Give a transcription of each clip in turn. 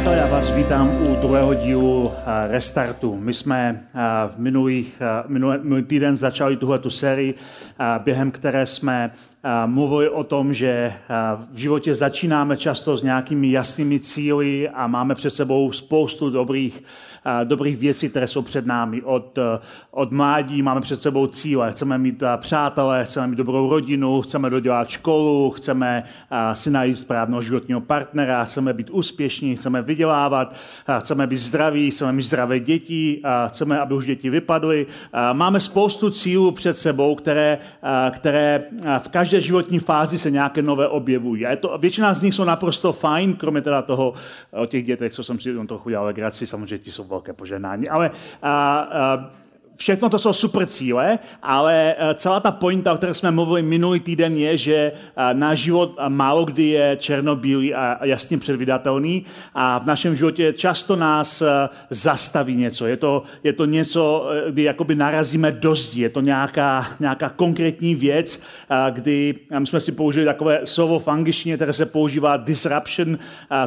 Přátelé, já vás vítám u druhého dílu eh, Restartu. My jsme eh, v minulých, eh, minulý týden začali tuhletu sérii, během které jsme mluvili o tom, že v životě začínáme často s nějakými jasnými cíly a máme před sebou spoustu dobrých dobrých věcí, které jsou před námi. Od, od mládí máme před sebou cíle. Chceme mít přátelé, chceme mít dobrou rodinu, chceme dodělat školu, chceme si najít správného životního partnera, chceme být úspěšní, chceme vydělávat, chceme být zdraví, chceme mít zdravé děti, chceme, aby už děti vypadly. Máme spoustu cílů před sebou, které, které v každé životní fázi se nějaké nové objevují. A je to, většina z nich jsou naprosto fajn, kromě teda toho o těch dětech, co jsem si trochu dělal legraci, samozřejmě ti jsou velké poženání. Ale a, a, Všechno to jsou super cíle, ale eh, celá ta pointa, o které jsme mluvili minulý týden, je, že eh, náš život eh, málo kdy je černobílý a jasně předvydatelný a v našem životě často nás zastaví něco. Je to, je to něco, kdy jakoby narazíme do zdi, je to nějaká, nějaká konkrétní věc, kdy my jsme si použili takové slovo v angličtině, které se používá disruption,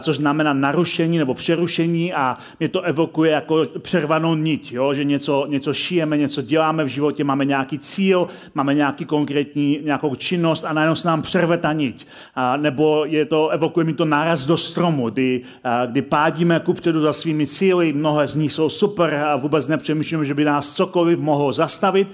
což znamená narušení nebo přerušení a mě to evokuje jako přervanou niť, jo? že něco, něco šije žijeme, něco děláme v životě, máme nějaký cíl, máme nějaký konkrétní, nějakou činnost a najednou se nám přerve ta niť. A, nebo je to, evokuje mi to náraz do stromu, kdy, a, kdy pádíme kupředu za svými cíly, mnohé z nich jsou super a vůbec nepřemýšlíme, že by nás cokoliv mohlo zastavit.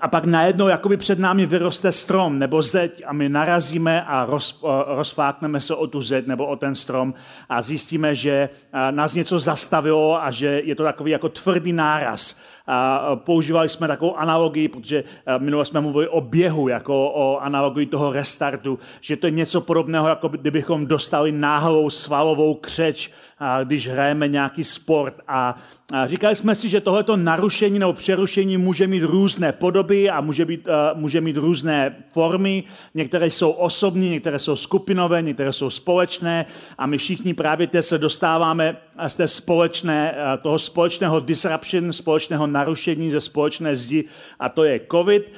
A pak najednou jakoby před námi vyroste strom nebo zeď a my narazíme a roz, rozfákneme se o tu zeď nebo o ten strom a zjistíme, že nás něco zastavilo a že je to takový jako tvrdý náraz a používali jsme takovou analogii, protože minule jsme mluvili o běhu, jako o analogii toho restartu, že to je něco podobného, jako kdybychom dostali náhlou svalovou křeč, když hrajeme nějaký sport. A říkali jsme si, že tohleto narušení nebo přerušení může mít různé podoby a může, být, může mít různé formy. Některé jsou osobní, některé jsou skupinové, některé jsou společné a my všichni právě teď se dostáváme z té společné, toho společného disruption, společného narušení ze společné zdi a to je COVID.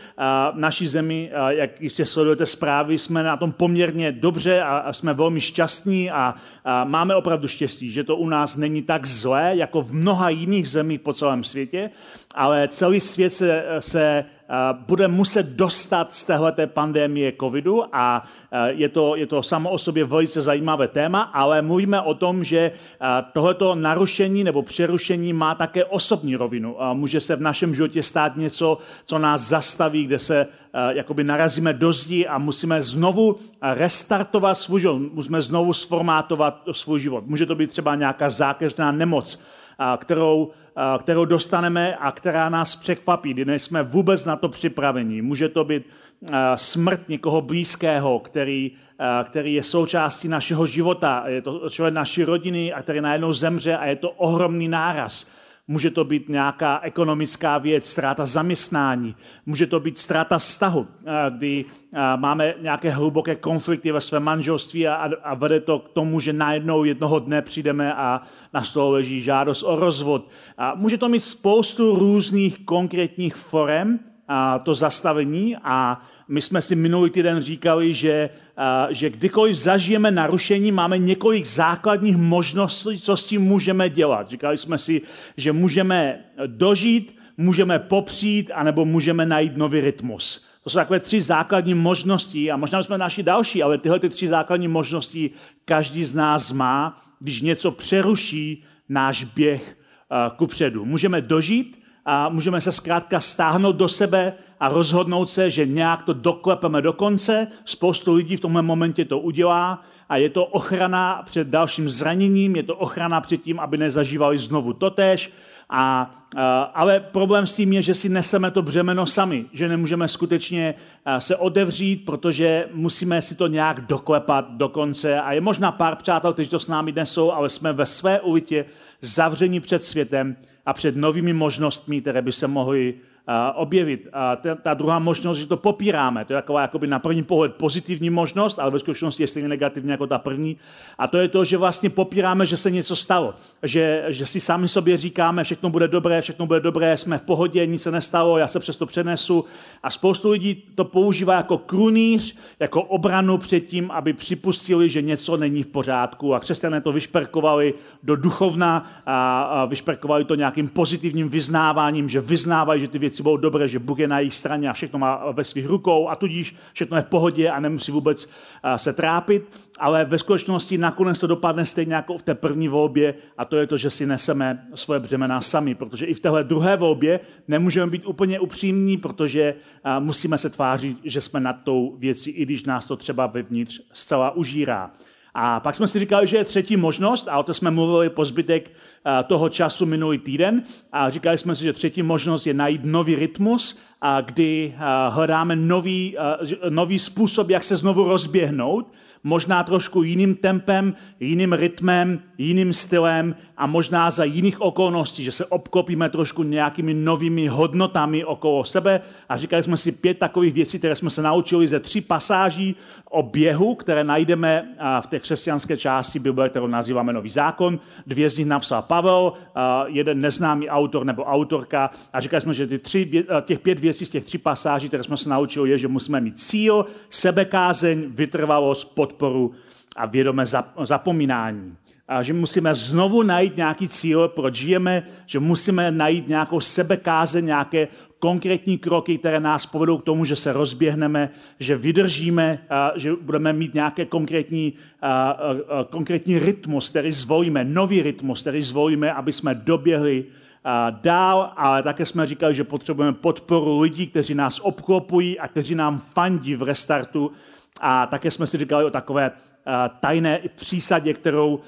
V naší zemi, jak jistě sledujete zprávy, jsme na tom poměrně dobře a jsme velmi šťastní a, a máme opravdu štěstí, že to u nás není tak zlé, jako v mnoha jiných zemích po celém světě, ale celý svět se, se bude muset dostat z téhleté pandémie covidu a je to, je to samo o sobě velice zajímavé téma, ale mluvíme o tom, že tohleto narušení nebo přerušení má také osobní rovinu. Může se v našem životě stát něco, co nás zastaví, kde se jakoby narazíme do zdi a musíme znovu restartovat svůj život, musíme znovu sformátovat svůj život. Může to být třeba nějaká zákeřná nemoc, kterou kterou dostaneme a která nás překvapí, kdy nejsme vůbec na to připraveni. Může to být smrt někoho blízkého, který, který je součástí našeho života, je to člověk naší rodiny a který najednou zemře a je to ohromný náraz. Může to být nějaká ekonomická věc, ztráta zaměstnání, může to být ztráta vztahu, kdy máme nějaké hluboké konflikty ve svém manželství a, a vede to k tomu, že najednou jednoho dne přijdeme a na stole leží žádost o rozvod. A může to mít spoustu různých konkrétních forem, a to zastavení a my jsme si minulý týden říkali, že, že kdykoliv zažijeme narušení, máme několik základních možností, co s tím můžeme dělat. Říkali jsme si, že můžeme dožít, můžeme popřít, anebo můžeme najít nový rytmus. To jsou takové tři základní možnosti a možná jsme naši další, ale tyhle ty tři základní možnosti každý z nás má, když něco přeruší náš běh ku předu. Můžeme dožít a můžeme se zkrátka stáhnout do sebe a rozhodnout se, že nějak to doklepeme do konce. Spoustu lidí v tomhle momentě to udělá a je to ochrana před dalším zraněním, je to ochrana před tím, aby nezažívali znovu totéž. A, ale problém s tím je, že si neseme to břemeno sami, že nemůžeme skutečně se otevřít, protože musíme si to nějak doklepat do konce. A je možná pár přátel, kteří to s námi dnes jsou, ale jsme ve své ulitě zavření před světem a před novými možnostmi, které by se mohly objevit. A ta, ta druhá možnost, že to popíráme, to je taková jakoby na první pohled pozitivní možnost, ale ve skutečnosti je stejně negativní jako ta první. A to je to, že vlastně popíráme, že se něco stalo. Že, že si sami sobě říkáme, všechno bude dobré, všechno bude dobré, jsme v pohodě, nic se nestalo, já se přesto přenesu. A spoustu lidí to používá jako krunýř, jako obranu před tím, aby připustili, že něco není v pořádku. A křesťané to vyšperkovali do duchovna a, a vyšperkovali to nějakým pozitivním vyznáváním, že vyznávají, že ty věci věci budou dobré, že Bůh je na jejich straně a všechno má ve svých rukou a tudíž všechno je v pohodě a nemusí vůbec se trápit, ale ve skutečnosti nakonec to dopadne stejně jako v té první volbě a to je to, že si neseme svoje břemena sami, protože i v téhle druhé volbě nemůžeme být úplně upřímní, protože musíme se tvářit, že jsme nad tou věcí, i když nás to třeba vevnitř zcela užírá. A pak jsme si říkali, že je třetí možnost, a o to jsme mluvili po zbytek eh, toho času minulý týden. A říkali jsme si, že třetí možnost je najít nový rytmus, kdy eh, hledáme nový, eh, nový způsob, jak se znovu rozběhnout možná trošku jiným tempem, jiným rytmem, jiným stylem a možná za jiných okolností, že se obklopíme trošku nějakými novými hodnotami okolo sebe. A říkali jsme si pět takových věcí, které jsme se naučili ze tří pasáží o běhu, které najdeme v té křesťanské části Bible, kterou nazýváme Nový zákon. Dvě z nich napsal Pavel, jeden neznámý autor nebo autorka. A říkali jsme, že ty tři, těch pět věcí z těch tří pasáží, které jsme se naučili, je, že musíme mít cíl, sebekázeň, vytrvalost, pod podporu a vědomé zapomínání. A že musíme znovu najít nějaký cíl, proč žijeme, že musíme najít nějakou sebekáze, nějaké konkrétní kroky, které nás povedou k tomu, že se rozběhneme, že vydržíme, a že budeme mít nějaké konkrétní, a, a, a, konkrétní rytmus, který zvolíme, nový rytmus, který zvolíme, aby jsme doběhli a, dál, ale také jsme říkali, že potřebujeme podporu lidí, kteří nás obklopují a kteří nám fandí v restartu, a také jsme si říkali o takové tajné přísadě, kterou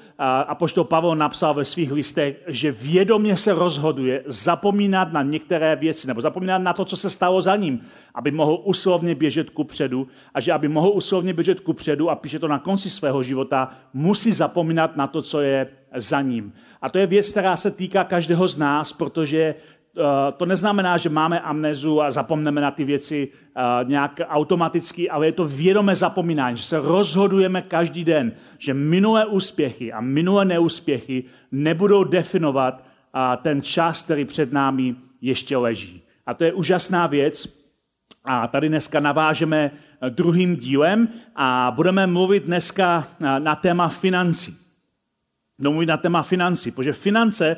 apoštol Pavel napsal ve svých listech, že vědomě se rozhoduje zapomínat na některé věci, nebo zapomínat na to, co se stalo za ním, aby mohl uslovně běžet ku předu a že aby mohl uslovně běžet ku předu a píše to na konci svého života, musí zapomínat na to, co je za ním. A to je věc, která se týká každého z nás, protože Eh, to neznamená, že máme amnezu a zapomneme na ty věci eh, nějak automaticky, ale je to vědomé zapomínání, že se rozhodujeme každý den, že minulé úspěchy a minulé neúspěchy nebudou definovat eh, ten čas, který před námi ještě leží. A to je úžasná věc. A tady dneska navážeme druhým dílem a budeme mluvit dneska na téma financí. Budeme mluvit na téma financí, protože finance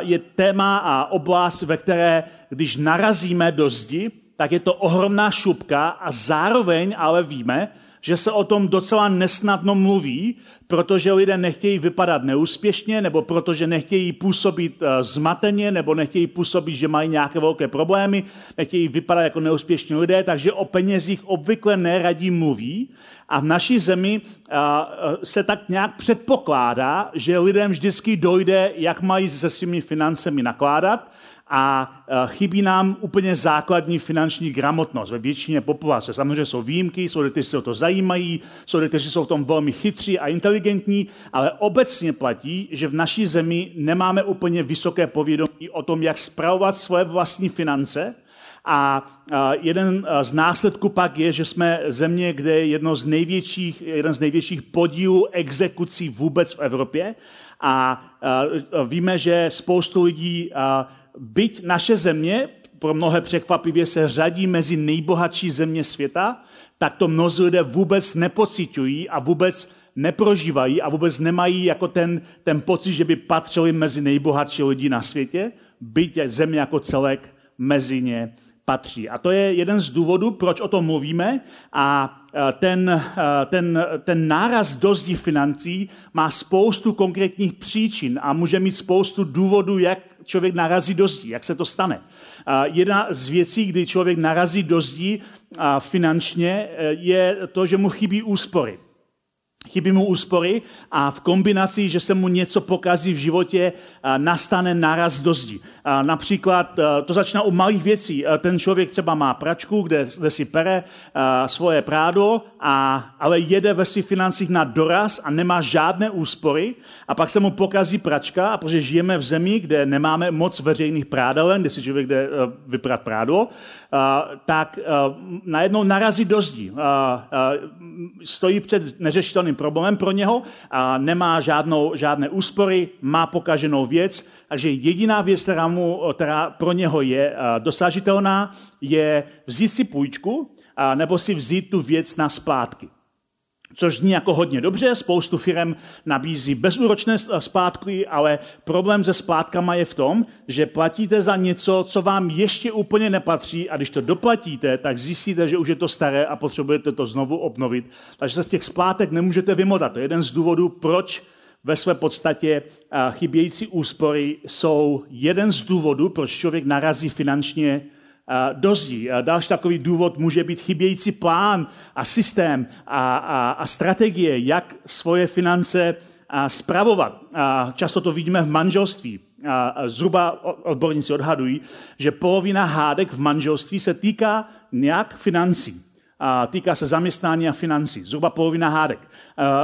je téma a oblast, ve které, když narazíme do zdi, tak je to ohromná šupka a zároveň ale víme, že se o tom docela nesnadno mluví, protože lidé nechtějí vypadat neúspěšně, nebo protože nechtějí působit eh, zmateně, nebo nechtějí působit, že mají nějaké velké problémy, nechtějí vypadat jako neúspěšní lidé, takže o penězích obvykle neradí mluví. A v naší zemi eh, eh, se tak nějak předpokládá, že lidem vždycky dojde, jak mají se svými financemi nakládat, a chybí nám úplně základní finanční gramotnost ve většině populace. Samozřejmě jsou výjimky, jsou lidé, kteří se o to zajímají, jsou lidé, kteří jsou v tom velmi chytří a inteligentní, ale obecně platí, že v naší zemi nemáme úplně vysoké povědomí o tom, jak spravovat svoje vlastní finance, a jeden z následků pak je, že jsme země, kde je jedno z největších, jeden z největších podílů exekucí vůbec v Evropě. A víme, že spoustu lidí byť naše země pro mnohé překvapivě se řadí mezi nejbohatší země světa, tak to mnozí lidé vůbec nepocitují a vůbec neprožívají a vůbec nemají jako ten, ten pocit, že by patřili mezi nejbohatší lidi na světě, byť země jako celek mezi ně patří. A to je jeden z důvodů, proč o tom mluvíme a e, ten, e, ten, ten náraz do zdí financí má spoustu konkrétních příčin a může mít spoustu důvodů, jak člověk narazí do zdí, jak se to stane. Jedna z věcí, kdy člověk narazí do zdí finančně, e, je to, že mu chybí úspory. Chybí mu úspory a v kombinaci, že se mu něco pokazí v životě, nastane naraz do zdi. Například to začíná u malých věcí. Ten člověk třeba má pračku, kde, kde si pere svoje prádo, a, ale jede ve svých financích na doraz a nemá žádné úspory a pak se mu pokazí pračka a protože žijeme v zemi, kde nemáme moc veřejných prádelen, kde si člověk jde vyprat prádo, tak najednou narazí do zdi. Stojí před neřešitelným problémem pro něho, a nemá žádnou, žádné úspory, má pokaženou věc, takže jediná věc, která, mu, která pro něho je dosažitelná, je vzít si půjčku, nebo si vzít tu věc na splátky. Což zní jako hodně dobře, spoustu firm nabízí bezúročné splátky, ale problém se splátkama je v tom, že platíte za něco, co vám ještě úplně nepatří a když to doplatíte, tak zjistíte, že už je to staré a potřebujete to znovu obnovit. Takže se z těch splátek nemůžete vymotat. To je jeden z důvodů, proč ve své podstatě chybějící úspory jsou jeden z důvodů, proč člověk narazí finančně dozí. Další takový důvod může být chybějící plán a systém a, a, a strategie, jak svoje finance spravovat. Často to vidíme v manželství. Zhruba odborníci odhadují, že polovina hádek v manželství se týká nějak financí. A týká se zaměstnání a financí. Zhruba polovina hádek.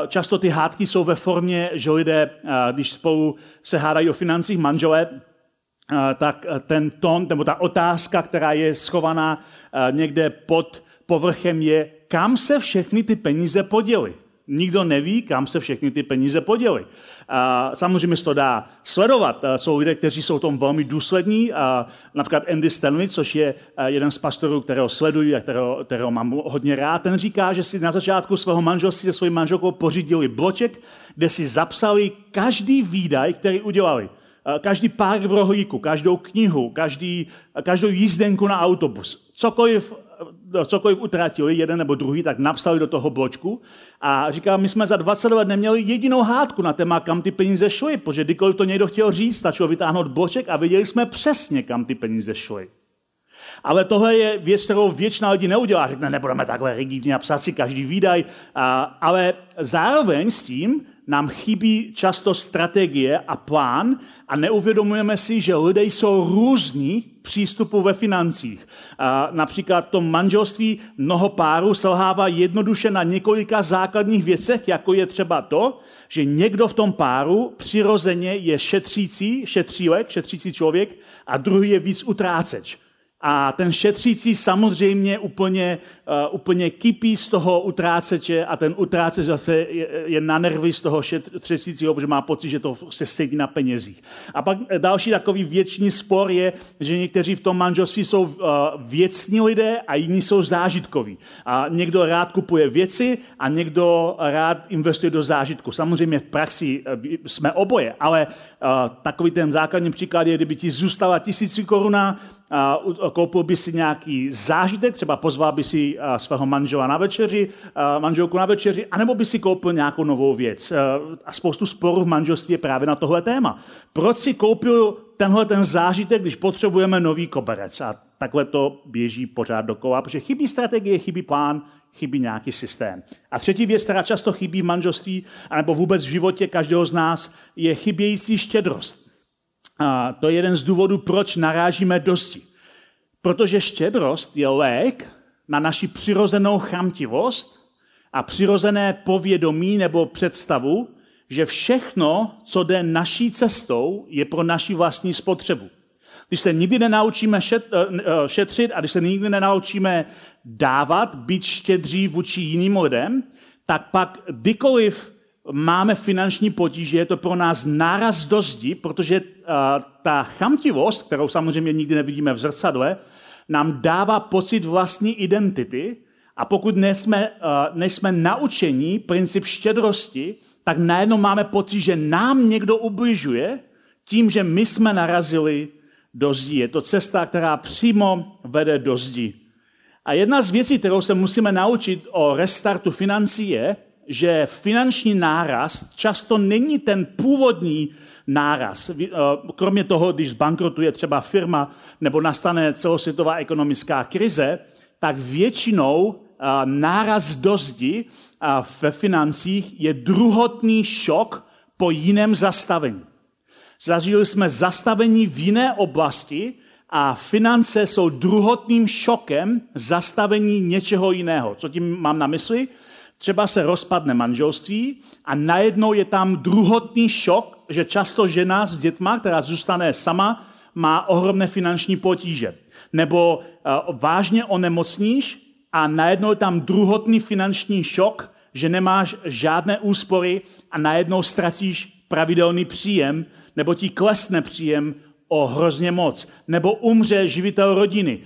Často ty hádky jsou ve formě, že lidé, když spolu se hádají o financích, manželé tak ten tón, nebo ta otázka, která je schovaná někde pod povrchem, je, kam se všechny ty peníze poděly. Nikdo neví, kam se všechny ty peníze poděly. Samozřejmě se to dá sledovat. Jsou lidé, kteří jsou tom velmi důslední. A například Andy Stanley, což je jeden z pastorů, kterého sleduji a kterého, kterého mám hodně rád, ten říká, že si na začátku svého manželství se svou manželkou pořídili bloček, kde si zapsali každý výdaj, který udělali každý pár v rohlíku, každou knihu, každý, každou jízdenku na autobus. Cokoliv, cokoliv utratili, jeden nebo druhý, tak napsali do toho bločku a říká, my jsme za 20 let neměli jedinou hádku na téma, kam ty peníze šly, protože kdykoliv to někdo chtěl říct, stačilo vytáhnout bloček a věděli jsme přesně, kam ty peníze šly. Ale tohle je věc, kterou většina lidí neudělá. Řekne, nebudeme takhle rigidně a psát si každý výdaj. A, ale zároveň s tím nám chybí často strategie a plán a neuvědomujeme si, že lidé jsou různí přístupu ve financích. A například v tom manželství mnoho párů selhává jednoduše na několika základních věcech, jako je třeba to, že někdo v tom páru přirozeně je šetřící, šetřílek, šetřící člověk a druhý je víc utráceč. A ten šetřící samozřejmě úplně, uh, úplně kypí z toho utráceče a ten utráceč zase je, je na nervy z toho šetřícího, protože má pocit, že to se sedí na penězích. A pak další takový věčný spor je, že někteří v tom manželství jsou uh, věcní lidé a jiní jsou zážitkoví. A někdo rád kupuje věci a někdo rád investuje do zážitku. Samozřejmě v praxi jsme oboje, ale takový ten základní příklad je, kdyby ti zůstala tisíc koruna, koupil by si nějaký zážitek, třeba pozval by si svého manžela na večeři, manželku na večeři, anebo by si koupil nějakou novou věc. A spoustu sporů v manželství je právě na tohle téma. Proč si koupil tenhle ten zážitek, když potřebujeme nový koberec? A takhle to běží pořád dokola, protože chybí strategie, chybí plán, chybí nějaký systém. A třetí věc, která často chybí v manželství, anebo vůbec v životě každého z nás, je chybějící štědrost. A to je jeden z důvodů, proč narážíme dosti. Protože štědrost je lék na naši přirozenou chamtivost a přirozené povědomí nebo představu, že všechno, co jde naší cestou, je pro naši vlastní spotřebu. Když se nikdy nenaučíme eh, eh, šetřit a když se nikdy nenaučíme dávat, být štědří vůči jiným lidem, tak pak kdykoliv máme finanční potíže, je to pro nás náraz do zdi, protože uh, ta chamtivost, kterou samozřejmě nikdy nevidíme v zrcadle, nám dává pocit vlastní identity. A pokud nejsme, nejsme naučení princip štědrosti, tak najednou máme pocit, že nám někdo ubližuje tím, že my jsme narazili do zdi. Je to cesta, která přímo vede do zdi. A jedna z věcí, kterou se musíme naučit o restartu financí, je, že finanční nárast často není ten původní náraz. Eh, kromě toho, když zbankrotuje třeba firma nebo nastane celosvětová ekonomická krize, tak většinou náraz do zdi ve financích je druhotný šok po jiném zastavení. Zažili jsme zastavení v jiné oblasti a finance jsou druhotným šokem zastavení něčeho jiného. Co tím mám na mysli? Třeba se rozpadne manželství a najednou je tam druhotný šok, že často žena s dětma, která zůstane sama, má ohromné finanční potíže. Nebo uh, vážně onemocníš a najednou je tam druhotný finanční šok, že nemáš žádné úspory a najednou ztracíš pravidelný příjem, nebo ti klesne příjem o hrozně moc, nebo umře živitel rodiny.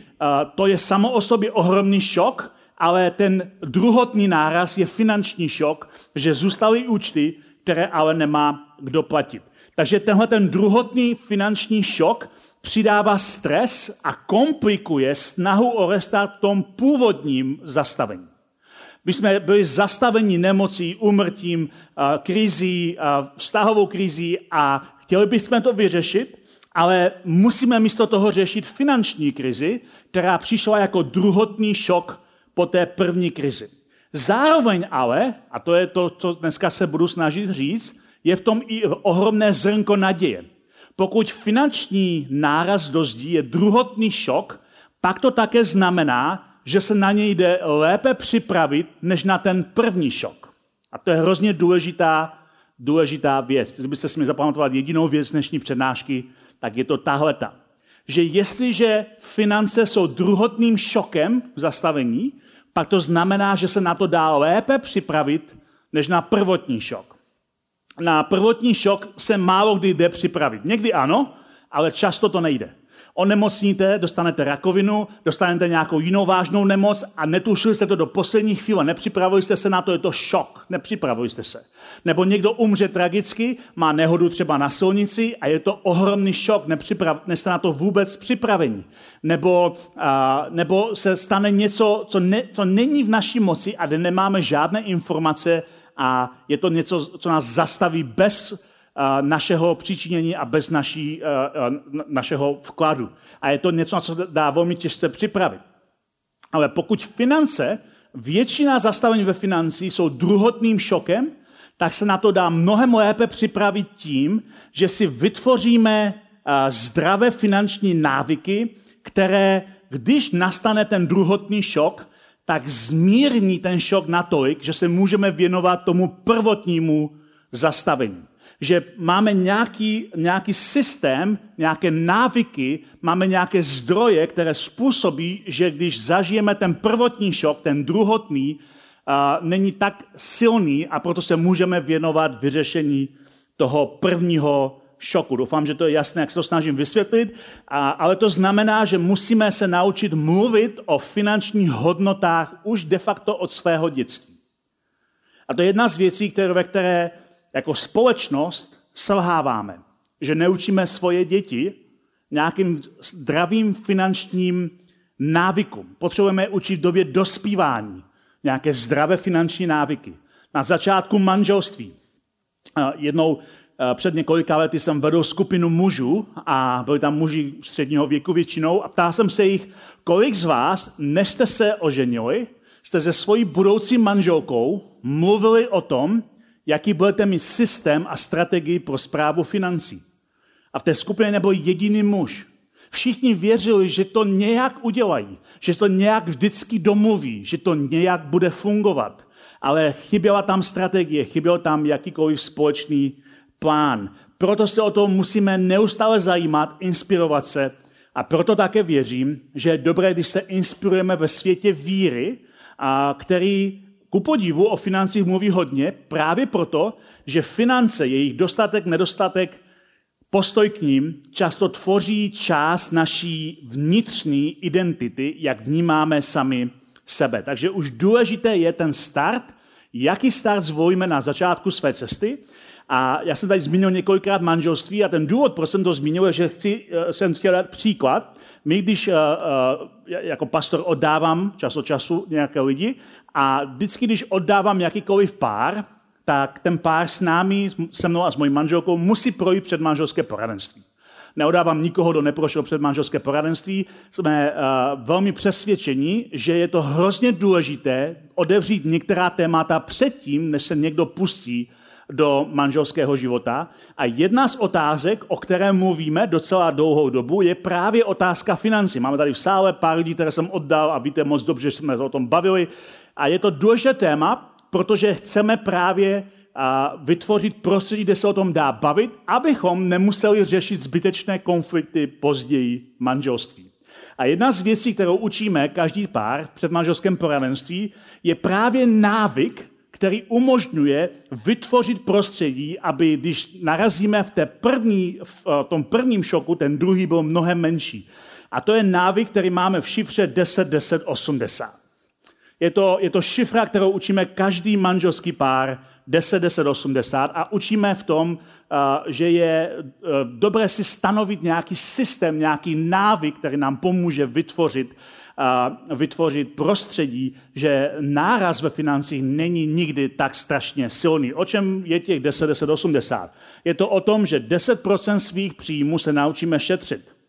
To je samo o sobě ohromný šok, ale ten druhotný náraz je finanční šok, že zůstaly účty, které ale nemá kdo platit. Takže tenhle ten druhotný finanční šok přidává stres a komplikuje snahu o restart v tom původním zastavení. My jsme byli zastaveni nemocí, umrtím, krizí, vztahovou krizí a chtěli bychom to vyřešit, ale musíme místo toho řešit finanční krizi, která přišla jako druhotný šok po té první krizi. Zároveň ale, a to je to, co dneska se budu snažit říct, je v tom i ohromné zrnko naděje. Pokud finanční náraz do zdí je druhotný šok, pak to také znamená, že se na něj jde lépe připravit, než na ten první šok. A to je hrozně důležitá, důležitá věc. Kdybyste si mi zapamatovat jedinou věc dnešní přednášky, tak je to tahle ta. Že jestliže finance jsou druhotným šokem v zastavení, pak to znamená, že se na to dá lépe připravit, než na prvotní šok. Na prvotní šok se málo kdy jde připravit. Někdy ano, ale často to nejde onemocníte, dostanete rakovinu, dostanete nějakou jinou vážnou nemoc a netušili jste to do poslední chvíle, nepřipravili jste se na to, je to šok, nepřipravili jste se. Nebo někdo umře tragicky, má nehodu třeba na silnici a je to ohromný šok, nepřiprav, nejste na to vůbec připraveni. Nebo, a, nebo se stane něco, co, ne, co není v naší moci a kde nemáme žádné informace a je to něco, co nás zastaví bez našeho přičinění a bez naší, našeho vkladu. A je to něco, na co dá velmi těžce připravit. Ale pokud finance, většina zastavení ve financí jsou druhotným šokem, tak se na to dá mnohem lépe připravit tím, že si vytvoříme zdravé finanční návyky, které, když nastane ten druhotný šok, tak zmírní ten šok natolik, že se můžeme věnovat tomu prvotnímu zastavení že máme nějaký, nějaký systém, nějaké návyky, máme nějaké zdroje, které způsobí, že když zažijeme ten prvotní šok, ten druhotný, a není tak silný a proto se můžeme věnovat vyřešení toho prvního šoku. Doufám, že to je jasné, jak se to snažím vysvětlit, a, ale to znamená, že musíme se naučit mluvit o finančních hodnotách už de facto od svého dětství. A to je jedna z věcí, které, ve které jako společnost selháváme, že neučíme svoje děti nějakým zdravým finančním návykům. Potřebujeme učit v době dospívání nějaké zdravé finanční návyky. Na začátku manželství. Jednou před několika lety jsem vedl skupinu mužů a byli tam muži středního věku většinou a ptal jsem se jich, kolik z vás, než jste se oženili, jste se svojí budoucí manželkou mluvili o tom, jaký budete mít systém a strategii pro zprávu financí. A v té skupině nebyl jediný muž. Všichni věřili, že to nějak udělají, že to nějak vždycky domluví, že to nějak bude fungovat. Ale chyběla tam strategie, chyběl tam jakýkoliv společný plán. Proto se o to musíme neustále zajímat, inspirovat se. A proto také věřím, že je dobré, když se inspirujeme ve světě víry, a který ku podivu o financích mluví hodně právě proto, že finance, jejich dostatek, nedostatek, postoj k ním často tvoří část naší vnitřní identity, jak vnímáme sami sebe. Takže už důležité je ten start, jaký start zvolíme na začátku své cesty. A já jsem tady zmínil několikrát manželství a ten důvod, proč jsem to zmínil, je, že chci, eh, jsem chtěl dát příklad. My, když uh, uh, jako pastor oddávám čas od času nějaké lidi a vždycky, když oddávám jakýkoliv pár, tak ten pár s námi, se mnou a s mojí manželkou, musí projít před manželské poradenství. neodávám nikoho, kdo neprošel před manželské poradenství, jsme uh, velmi přesvědčeni, že je to hrozně důležité odevřít některá témata předtím, než se někdo pustí do manželského života. A jedna z otázek, o které mluvíme docela dlouhou dobu, je právě otázka financí. Máme tady v sále pár lidí, které jsem oddal a víte moc dobře, že jsme o tom bavili. A je to důležité téma, protože chceme právě vytvořit prostředí, kde se o tom dá bavit, abychom nemuseli řešit zbytečné konflikty později manželství. A jedna z věcí, kterou učíme každý pár v předmanželském poradenství, je právě návyk, který umožňuje vytvořit prostředí, aby když narazíme v, té první, v eh, tom prvním šoku, ten druhý byl mnohem menší. A to je návyk, který máme v šifře 10, 10, 80. Je to, je to šifra, kterou učíme každý manželský pár 10, 10, 80 a učíme v tom, eh, že je eh, dobré si stanovit nějaký systém, nějaký návyk, který nám pomůže vytvořit, eh, vytvořit prostředí, že náraz ve financích není nikdy tak strašně silný. O čem je těch 10, 10, 80? Je to o tom, že 10% svých příjmů se naučíme šetřit.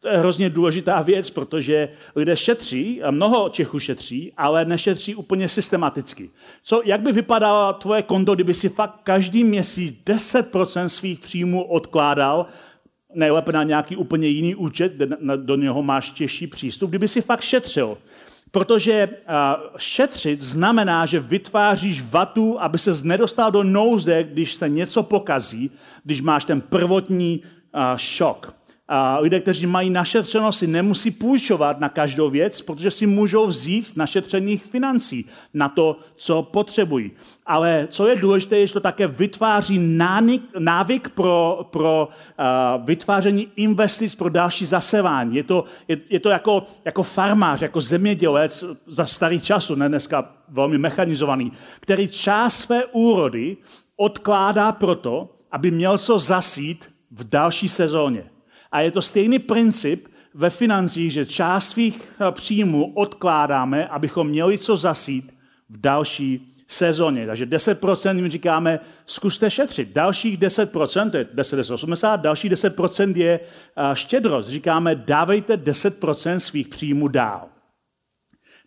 To je hrozně důležitá věc, protože lidé šetří, a mnoho Čechů šetří, ale nešetří úplně systematicky. Co, jak by vypadalo tvoje konto, kdyby si fakt každý měsíc 10% svých příjmů odkládal, nejlépe na nějaký úplně jiný účet, do něho máš těžší přístup, kdyby si fakt šetřil. Protože šetřit znamená, že vytváříš vatu, aby se nedostal do nouze, když se něco pokazí, když máš ten prvotní šok. A lidé, kteří mají našetřeno, si nemusí půjčovat na každou věc, protože si můžou vzít z našetřených financí na to, co potřebují. Ale co je důležité, je, že to také vytváří návyk, návyk pro, pro uh, vytváření investic pro další zasevání. Je to, je, je to jako, jako farmář, jako zemědělec za starých časů, ne dneska velmi mechanizovaný, který část své úrody odkládá proto, aby měl co zasít v další sezóně. A je to stejný princip ve financích, že část svých eh, příjmů odkládáme, abychom měli co zasít v další sezóně. Takže 10% jim říkáme, zkuste šetřit. Dalších 10%, to je 10, 10, 80, další 10% je eh, štědrost. Říkáme, dávejte 10% svých příjmů dál.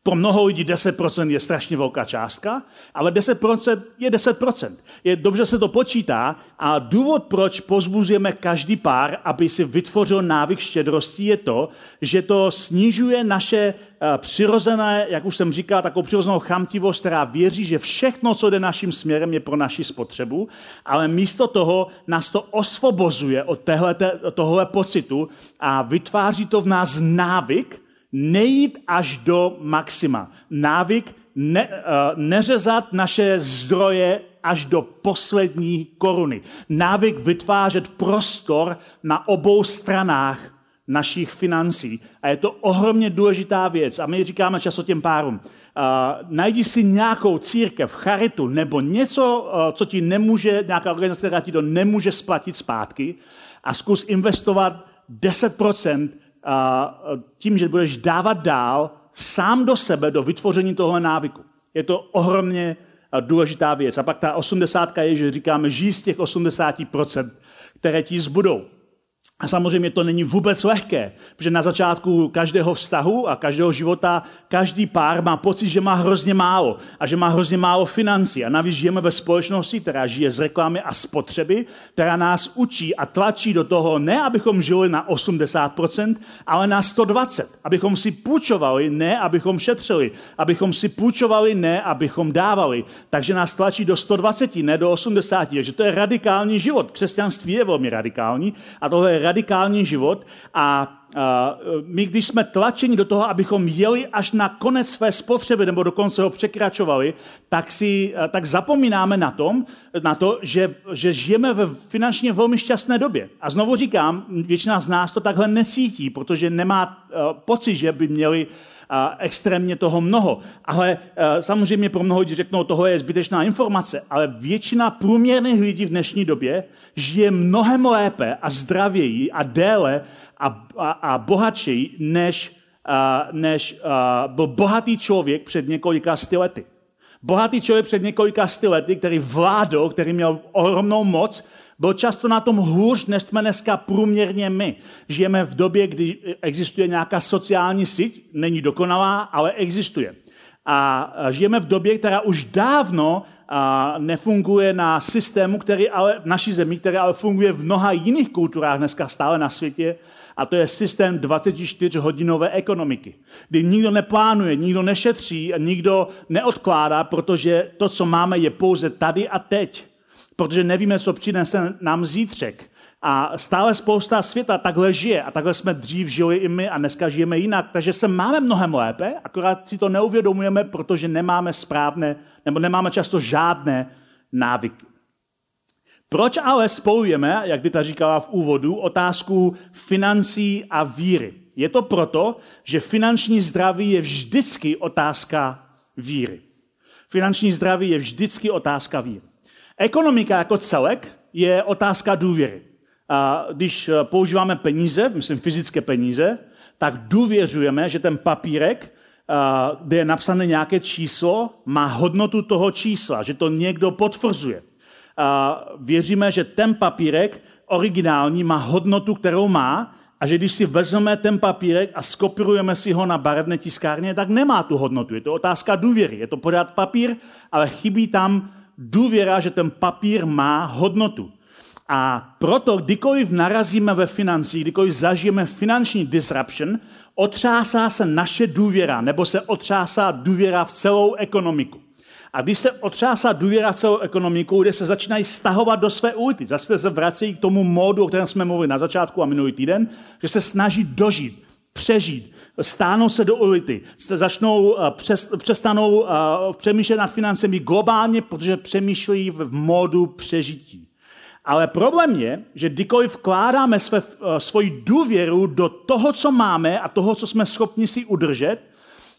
Pro mnoho lidí 10% je strašně velká částka, ale 10% je 10%. Je dobře se to počítá a důvod, proč pozbuzujeme každý pár, aby si vytvořil návyk štědrosti, je to, že to snižuje naše eh, přirozené, jak už jsem říkal, takovou přirozenou chamtivost, která věří, že všechno, co jde naším směrem, je pro naši spotřebu, ale místo toho nás to osvobozuje od tohle pocitu a vytváří to v nás návyk, nejít až do maxima. Návyk ne, uh, neřezat naše zdroje až do poslední koruny. Návyk vytvářet prostor na obou stranách našich financí. A je to ohromně důležitá věc. A my říkáme často těm párům, uh, najdi si nějakou církev, charitu nebo něco, uh, co ti nemůže, nějaká organizace, která ti to nemůže splatit zpátky a zkus investovat 10% tím, že budeš dávat dál sám do sebe, do vytvoření toho návyku. Je to ohromně důležitá věc. A pak ta osmdesátka je, že říkáme, žij z těch 80%, které ti zbudou. A samozřejmě to není vůbec lehké, protože na začátku každého vztahu a každého života každý pár má pocit, že má hrozně málo a že má hrozně málo financí. A navíc žijeme ve společnosti, která žije z reklamy a spotřeby, která nás učí a tlačí do toho, ne abychom žili na 80%, ale na 120%. Abychom si půjčovali, ne abychom šetřili. Abychom si půjčovali, ne abychom dávali. Takže nás tlačí do 120, ne do 80. Takže to je radikální život. Křesťanství je velmi radikální a tohle radikální život a my, když jsme tlačeni do toho, abychom jeli až na konec své spotřeby nebo dokonce ho překračovali, tak, si, tak zapomínáme na, tom, na to, že, že žijeme ve finančně velmi šťastné době. A znovu říkám, většina z nás to takhle necítí, protože nemá pocit, že by měli a extrémně toho mnoho. Ale e, samozřejmě pro mnoho lidí řeknou, toho je zbytečná informace, ale většina průměrných lidí v dnešní době žije mnohem lépe a zdravěji a déle a, a, a bohatší, než, a, než a, byl bohatý člověk před několika sty lety. Bohatý člověk před několika sty lety, který vládl, který měl ohromnou moc, Byl často na tom hůř, než jsme dneska průměrně my. Žijeme v době, kdy existuje nějaká sociální síť, není dokonalá, ale existuje. A žijeme v době, která už dávno nefunguje na systému, který ale v naší zemi, který ale funguje v mnoha jiných kulturách dneska stále na světě, a to je systém 24-hodinové ekonomiky, kdy nikdo neplánuje, nikdo nešetří a nikdo neodkládá, protože to, co máme, je pouze tady a teď. Protože nevíme, co přinese nám zítřek. A stále spousta světa takhle žije. A takhle jsme dřív žili i my a dneska žijeme jinak. Takže se máme mnohem lépe, akorát si to neuvědomujeme, protože nemáme správné, nebo nemáme často žádné návyky. Proč ale spojujeme, jak Dita říkala v úvodu, otázku financí a víry? Je to proto, že finanční zdraví je vždycky otázka víry. Finanční zdraví je vždycky otázka víry. Ekonomika jako celek je otázka důvěry. A když používáme peníze, myslím fyzické peníze, tak důvěřujeme, že ten papírek, kde je napsané nějaké číslo, má hodnotu toho čísla, že to někdo potvrzuje a věříme, že ten papírek originální má hodnotu, kterou má, a že když si vezmeme ten papírek a skopirujeme si ho na barevné tiskárně, tak nemá tu hodnotu. Je to otázka důvěry. Je to pořád papír, ale chybí tam důvěra, že ten papír má hodnotu. A proto, kdykoliv narazíme ve financích, kdykoliv zažijeme finanční disruption, otřásá se naše důvěra, nebo se otřásá důvěra v celou ekonomiku. A když se otřásá důvěra celou ekonomiku, kde se začínají stahovat do své ulity, zase se vracejí k tomu módu, o kterém jsme mluvili na začátku a minulý týden, že se snaží dožít, přežít, stáhnou se do ulity, začnou, eh, přestanou eh, přemýšlet nad financemi globálně, protože přemýšlejí v módu přežití. Ale problém je, že kdykoliv vkládáme své, eh, svoji důvěru do toho, co máme a toho, co jsme schopni si udržet,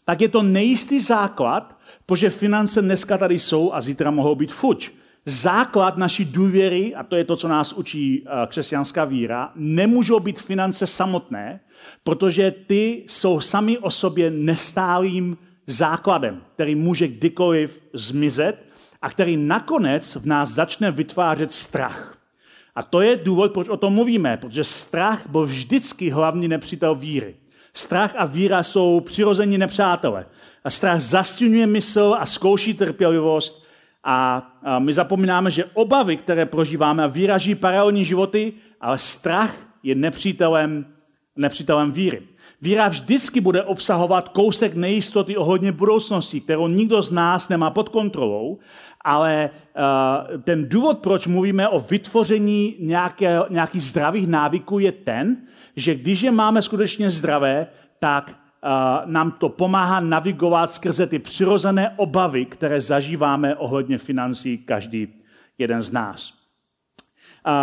tak je to nejistý základ, Protože finance dneska tady jsou a zítra mohou být fuč. Základ naší důvěry, a to je to, co nás učí eh, křesťanská víra, nemůžou být finance samotné, protože ty jsou sami o sobě nestálým základem, který může kdykoliv zmizet a který nakonec v nás začne vytvářet strach. A to je důvod, proč o tom mluvíme, protože strach byl vždycky hlavní nepřítel víry. Strach a víra jsou přirození nepřátelé. A strach zastěňuje mysl a zkouší trpělivost. A, my zapomínáme, že obavy, které prožíváme, a výraží paralelní životy, ale strach je nepřítelem, nepřítelem víry. Víra vždycky bude obsahovat kousek nejistoty ohledně budoucnosti, kterou nikdo z nás nemá pod kontrolou, ale uh, ten důvod, proč mluvíme o vytvoření nějaké, nějakých zdravých návyků, je ten, že když je máme skutečně zdravé, tak nám to pomáhá navigovat skrze ty přirozené obavy, které zažíváme ohledně financí každý jeden z nás.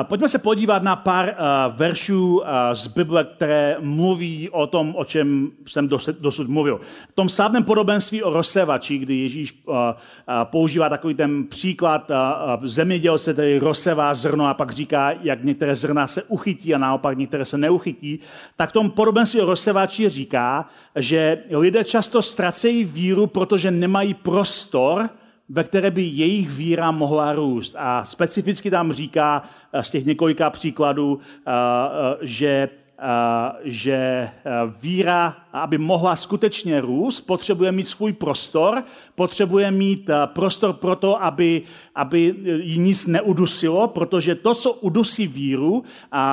Pojďme se podívat na pár veršů z Bible, které mluví o tom, o čem jsem dosud mluvil. V tom slavném podobenství o rozsevači, kdy Ježíš používá takový ten příklad zemědělce, který rozsevá zrno a pak říká, jak některé zrna se uchytí a naopak některé se neuchytí, tak v tom podobenství o rozsevači říká, že lidé často ztracejí víru, protože nemají prostor, ve které by jejich víra mohla růst. A specificky tam říká eh, z těch několika příkladů, eh, eh, že že víra, aby mohla skutečně růst, potřebuje mít svůj prostor, potřebuje mít prostor pro to, aby, aby ji nic neudusilo, protože to, co udusí víru,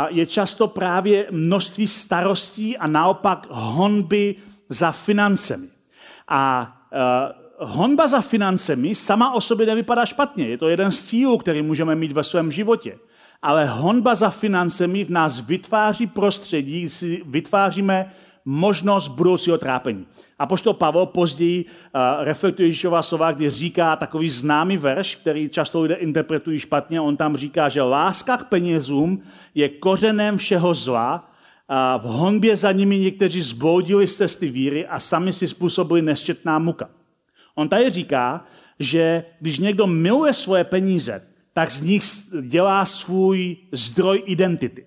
je často právě množství starostí a naopak honby za financemi. A honba za financemi sama o sobě nevypadá špatně. Je to jeden z cílů, který můžeme mít ve svém životě. Ale honba za financemi v nás vytváří prostředí, si vytváříme možnost budoucího trápení. A pošto Pavel později uh, reflektuje Ježíšova slova, kdy říká takový známý verš, který často lidé interpretují špatně. On tam říká, že láska k penězům je kořenem všeho zla, a v honbě za nimi někteří zbloudili z cesty víry a sami si způsobili nesčetná muka. On tady říká, že když někdo miluje svoje peníze, tak z nich dělá svůj zdroj identity.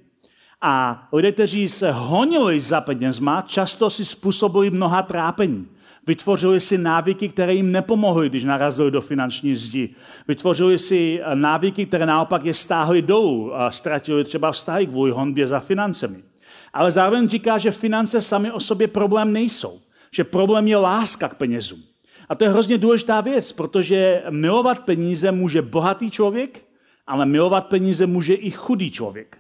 A lidé, kteří se honili za penězma, často si způsobili mnoha trápení. Vytvořili si návyky, které jim nepomohly, když narazili do finanční zdi. Vytvořili si eh, návyky, které naopak je stáhly dolů a ztratili třeba vztahy kvůli honbě za financemi. Ale zároveň říká, že finance sami o sobě problém nejsou. Že problém je láska k penězům. A to je hrozně důležitá věc, protože milovat peníze může bohatý člověk, ale milovat peníze může i chudý člověk.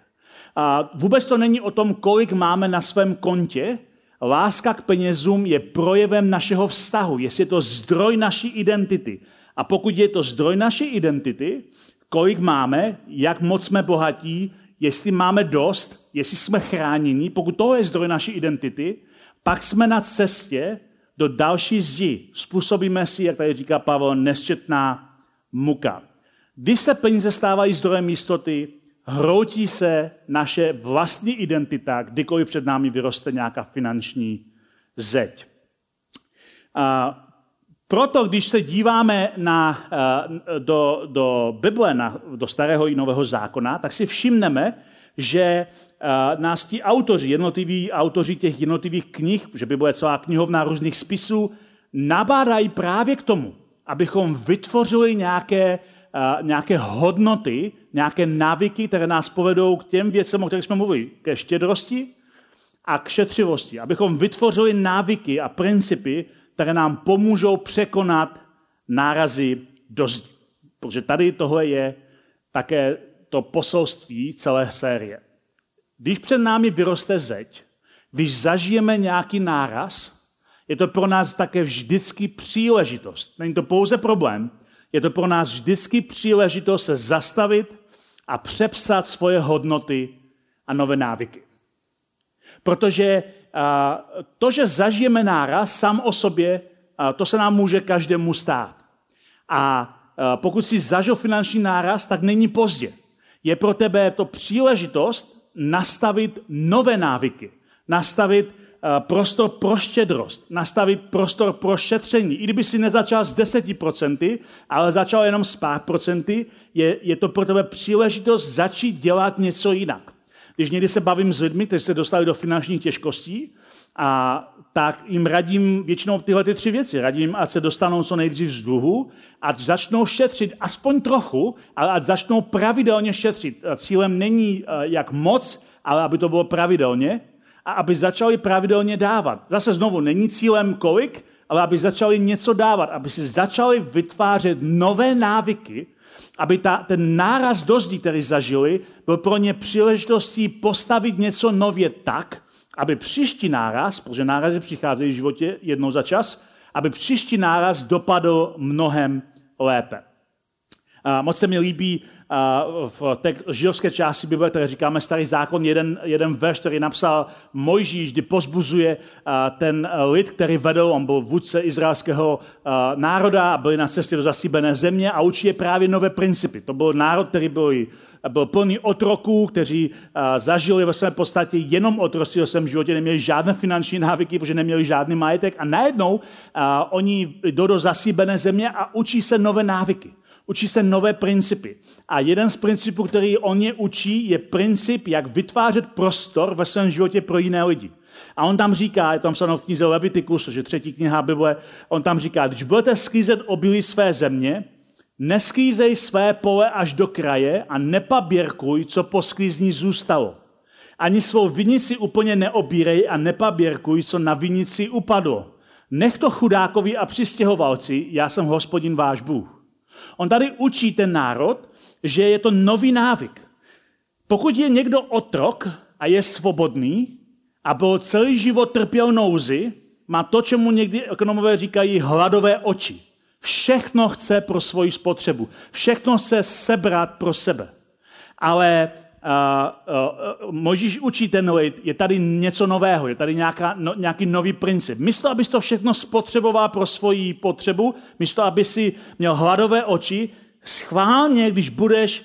A vůbec to není o tom, kolik máme na svém kontě. Láska k penězům je projevem našeho vztahu, jestli je to zdroj naší identity. A pokud je to zdroj naší identity, kolik máme, jak moc jsme bohatí, jestli máme dost, jestli jsme chráněni, pokud to je zdroj naší identity, pak jsme na cestě do další zdi. Způsobíme si, jak tady říká Pavel, nesčetná muka. Když se peníze stávají zdrojem jistoty, hroutí se naše vlastní identita, kdykoliv před námi vyroste nějaká finanční zeď. A proto, když se díváme na, do, do Bible, na, do starého i nového zákona, tak si všimneme, že nás ti autoři, jednotliví autoři těch jednotlivých knih, že Bible je celá knihovna různých spisů, nabádají právě k tomu, abychom vytvořili nějaké nějaké hodnoty, nějaké návyky, které nás povedou k těm věcem, o kterých jsme mluvili, ke štědrosti a k šetřivosti. Abychom vytvořili návyky a principy, které nám pomůžou překonat nárazy do zdi. Protože tady tohle je také to poselství celé série. Když před námi vyroste zeď, když zažijeme nějaký náraz, je to pro nás také vždycky příležitost. Není to pouze problém, je to pro nás vždycky příležitost se zastavit a přepsat svoje hodnoty a nové návyky. Protože to, že zažijeme náraz sám o sobě, to se nám může každému stát. A pokud si zažil finanční náraz, tak není pozdě. Je pro tebe to příležitost nastavit nové návyky, nastavit Eh, prostor pro štědrost, nastavit prostor pro šetření. I kdyby si nezačal s 10%, ale začal jenom s pár procenty, je, je to pro tebe příležitost začít dělat něco jinak. Když někdy se bavím s lidmi, kteří se dostali do finančních těžkostí, a tak jim radím většinou tyhle ty tři věci. Radím, ať se dostanou co nejdřív z dluhu, ať začnou šetřit aspoň trochu, ale ať začnou pravidelně šetřit. Cílem není eh, jak moc, ale aby to bylo pravidelně a aby začali pravidelně dávat. Zase znovu, není cílem kolik, ale aby začali něco dávat, aby si začali vytvářet nové návyky, aby ta, ten náraz do zdí, který zažili, byl pro ně příležitostí postavit něco nově tak, aby příští náraz, protože nárazy přicházejí v životě jednou za čas, aby příští náraz dopadl mnohem lépe. A moc se mi líbí v té židovské části Bible, které říkáme Starý zákon, jeden, jeden verš, který napsal Mojžíš, kdy pozbuzuje ten lid, který vedl, on byl vůdce izraelského národa a byli na cestě do zasíbené země a učí je právě nové principy. To byl národ, který byl, byl plný otroků, kteří zažili ve svém podstatě jenom otroctví ve svém životě, neměli žádné finanční návyky, protože neměli žádný majetek a najednou oni jdou do zasíbené země a učí se nové návyky. Učí se nové principy. A jeden z principů, který on je učí, je princip, jak vytvářet prostor ve svém životě pro jiné lidi. A on tam říká, je tam psáno v knize Levitikus, že třetí kniha Bible, on tam říká, když budete sklízet obilí své země, nesklízej své pole až do kraje a nepaběrkuj, co po sklízní zůstalo. Ani svou vinici úplně neobírej a nepaběrkuj, co na vinici upadlo. Nech to chudákovi a přistěhovalci, já jsem hospodin váš Bůh. On tady učí ten národ, že je to nový návyk. Pokud je někdo otrok a je svobodný a byl celý život trpěl nouzy, má to, čemu někdy ekonomové říkají hladové oči. Všechno chce pro svoji spotřebu. Všechno chce sebrat pro sebe. Ale Možíš učí ten lid, je tady něco nového, je tady nějaká, no, nějaký nový princip. Místo, abys to všechno spotřeboval pro svoji potřebu, místo, aby si měl hladové oči, schválně, když budeš,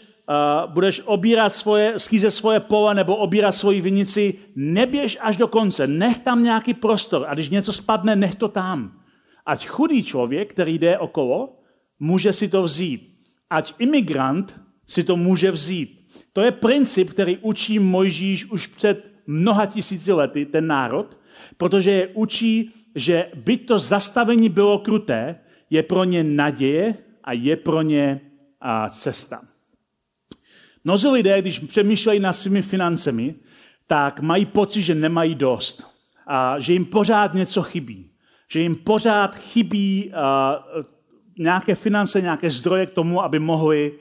uh, budeš obírat svoje, skýzet svoje pole nebo obírat svoji vinici, neběž až do konce, nech tam nějaký prostor a když něco spadne, nech to tam. Ať chudý člověk, který jde okolo, může si to vzít. Ať imigrant si to může vzít. To je princip, který učí Mojžíš už před mnoha tisíci lety, ten národ, protože je učí, že byť to zastavení bylo kruté, je pro ně naděje a je pro ně a, cesta. Mnozí lidé, když přemýšlejí nad svými financemi, tak mají pocit, že nemají dost a že jim pořád něco chybí. Že jim pořád chybí nějaké finance, nějaké zdroje k tomu, aby mohli,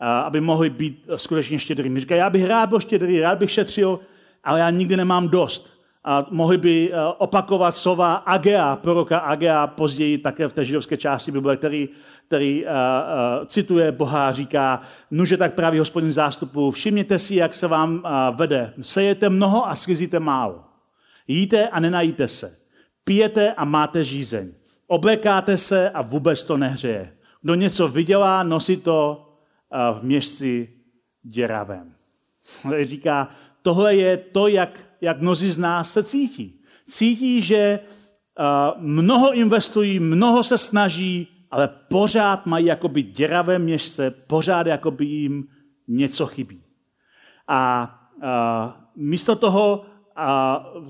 aby mohli být skutečně štědrými. Říkají, já bych rád byl štědrý, rád bych šetřil, ale já nikdy nemám dost a mohli by eh, opakovat slova Agea, proroka Agea, později také v té židovské části Bible, který, který uh, uh, cituje Boha a říká, nuže tak právě hospodin zástupu, všimněte si, jak se vám uh, vede. Sejete mnoho a skrizíte málo. Jíte a nenajíte se. Pijete a máte žízeň. Oblékáte se a vůbec to nehřeje. Kdo něco vydělá, nosí to v měšci děravém. Říká, tohle je to, jak jak mnozí z nás se cítí. Cítí, že mnoho investují, mnoho se snaží, ale pořád mají jakoby děravé měšce, pořád jakoby jim něco chybí. A uh, místo toho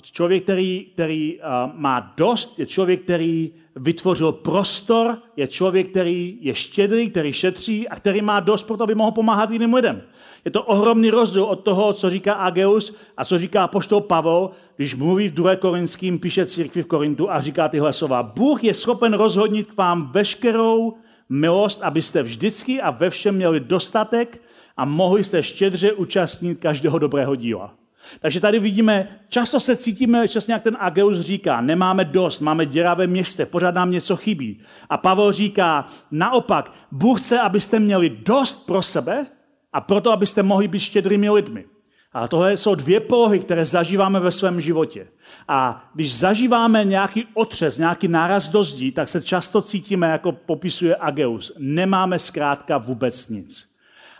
člověk, který, který má dost, je člověk, který vytvořil prostor, je člověk, který je štědrý, který šetří a který má dost pro to, aby mohl pomáhat jiným lidem. Je to ohromný rozdíl od toho, co říká Ageus a co říká poštol Pavel, když mluví v 2. Korinským, píše církvi v Korintu a říká tyhle slova. Bůh je schopen rozhodnit k vám veškerou milost, abyste vždycky a ve všem měli dostatek a mohli jste štědře účastnit každého dobrého díla. Takže tady vidíme, často se cítíme, často jak ten Ageus říká, nemáme dost, máme děravé městě, pořád nám něco chybí. A Pavel říká, naopak, Bůh chce, abyste měli dost pro sebe a proto, abyste mohli být štědrými lidmi. A tohle jsou dvě polohy, které zažíváme ve svém životě. A když zažíváme nějaký otřes, nějaký náraz do zdí, tak se často cítíme, jako popisuje Ageus. Nemáme zkrátka vůbec nic.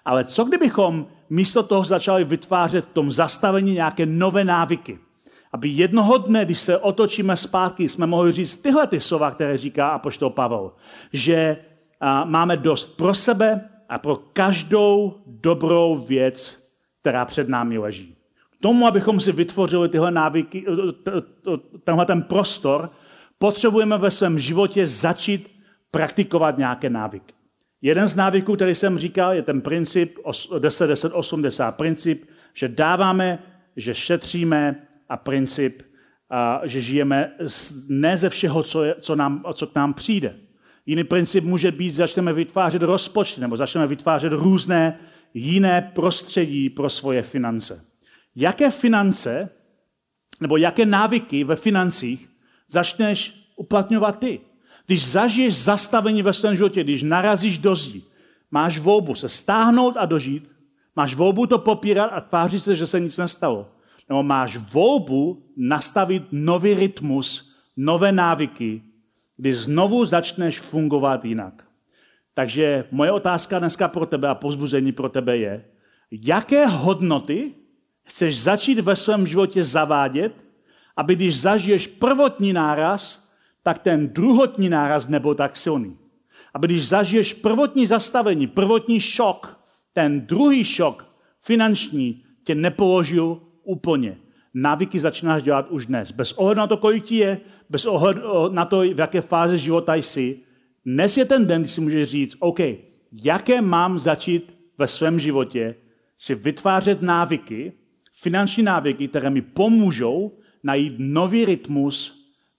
Ale co kdybychom místo toho začali vytvářet v tom zastavení nějaké nové návyky? Aby jednoho dne, když se otočíme zpátky, jsme mohli říct tyhle ty slova, které říká apoštol Pavel, že máme dost pro sebe a pro každou dobrou věc, která před námi leží. K tomu, abychom si vytvořili tyhle návyky, tenhle ten prostor, potřebujeme ve svém životě začít praktikovat nějaké návyky. Jeden z návyků, který jsem říkal, je ten princip 10-10-80. Princip, že dáváme, že šetříme a princip, a že žijeme ne ze všeho, co, je, co, nám, co k nám přijde. Jiný princip může být, začneme vytvářet rozpočty nebo začneme vytvářet různé jiné prostředí pro svoje finance. Jaké finance nebo jaké návyky ve financích začneš uplatňovat ty? Když zažiješ zastavení ve svém životě, když narazíš do zdí, máš volbu se stáhnout a dožít, máš volbu to popírat a tvářit se, že se nic nestalo. Nebo máš volbu nastavit nový rytmus, nové návyky, kdy znovu začneš fungovat jinak. Takže moje otázka dneska pro tebe a pozbuzení pro tebe je, jaké hodnoty chceš začít ve svém životě zavádět, aby když zažiješ prvotní náraz, tak ten druhotní náraz nebyl tak silný. Aby když zažiješ prvotní zastavení, prvotní šok, ten druhý šok, finanční, tě nepoložil úplně. Návyky začínáš dělat už dnes. Bez ohledu na to, kolik ti je, bez ohledu na to, v jaké fázi života jsi. Dnes je ten den, kdy si můžeš říct, OK, jaké mám začít ve svém životě si vytvářet návyky, finanční návyky, které mi pomůžou najít nový rytmus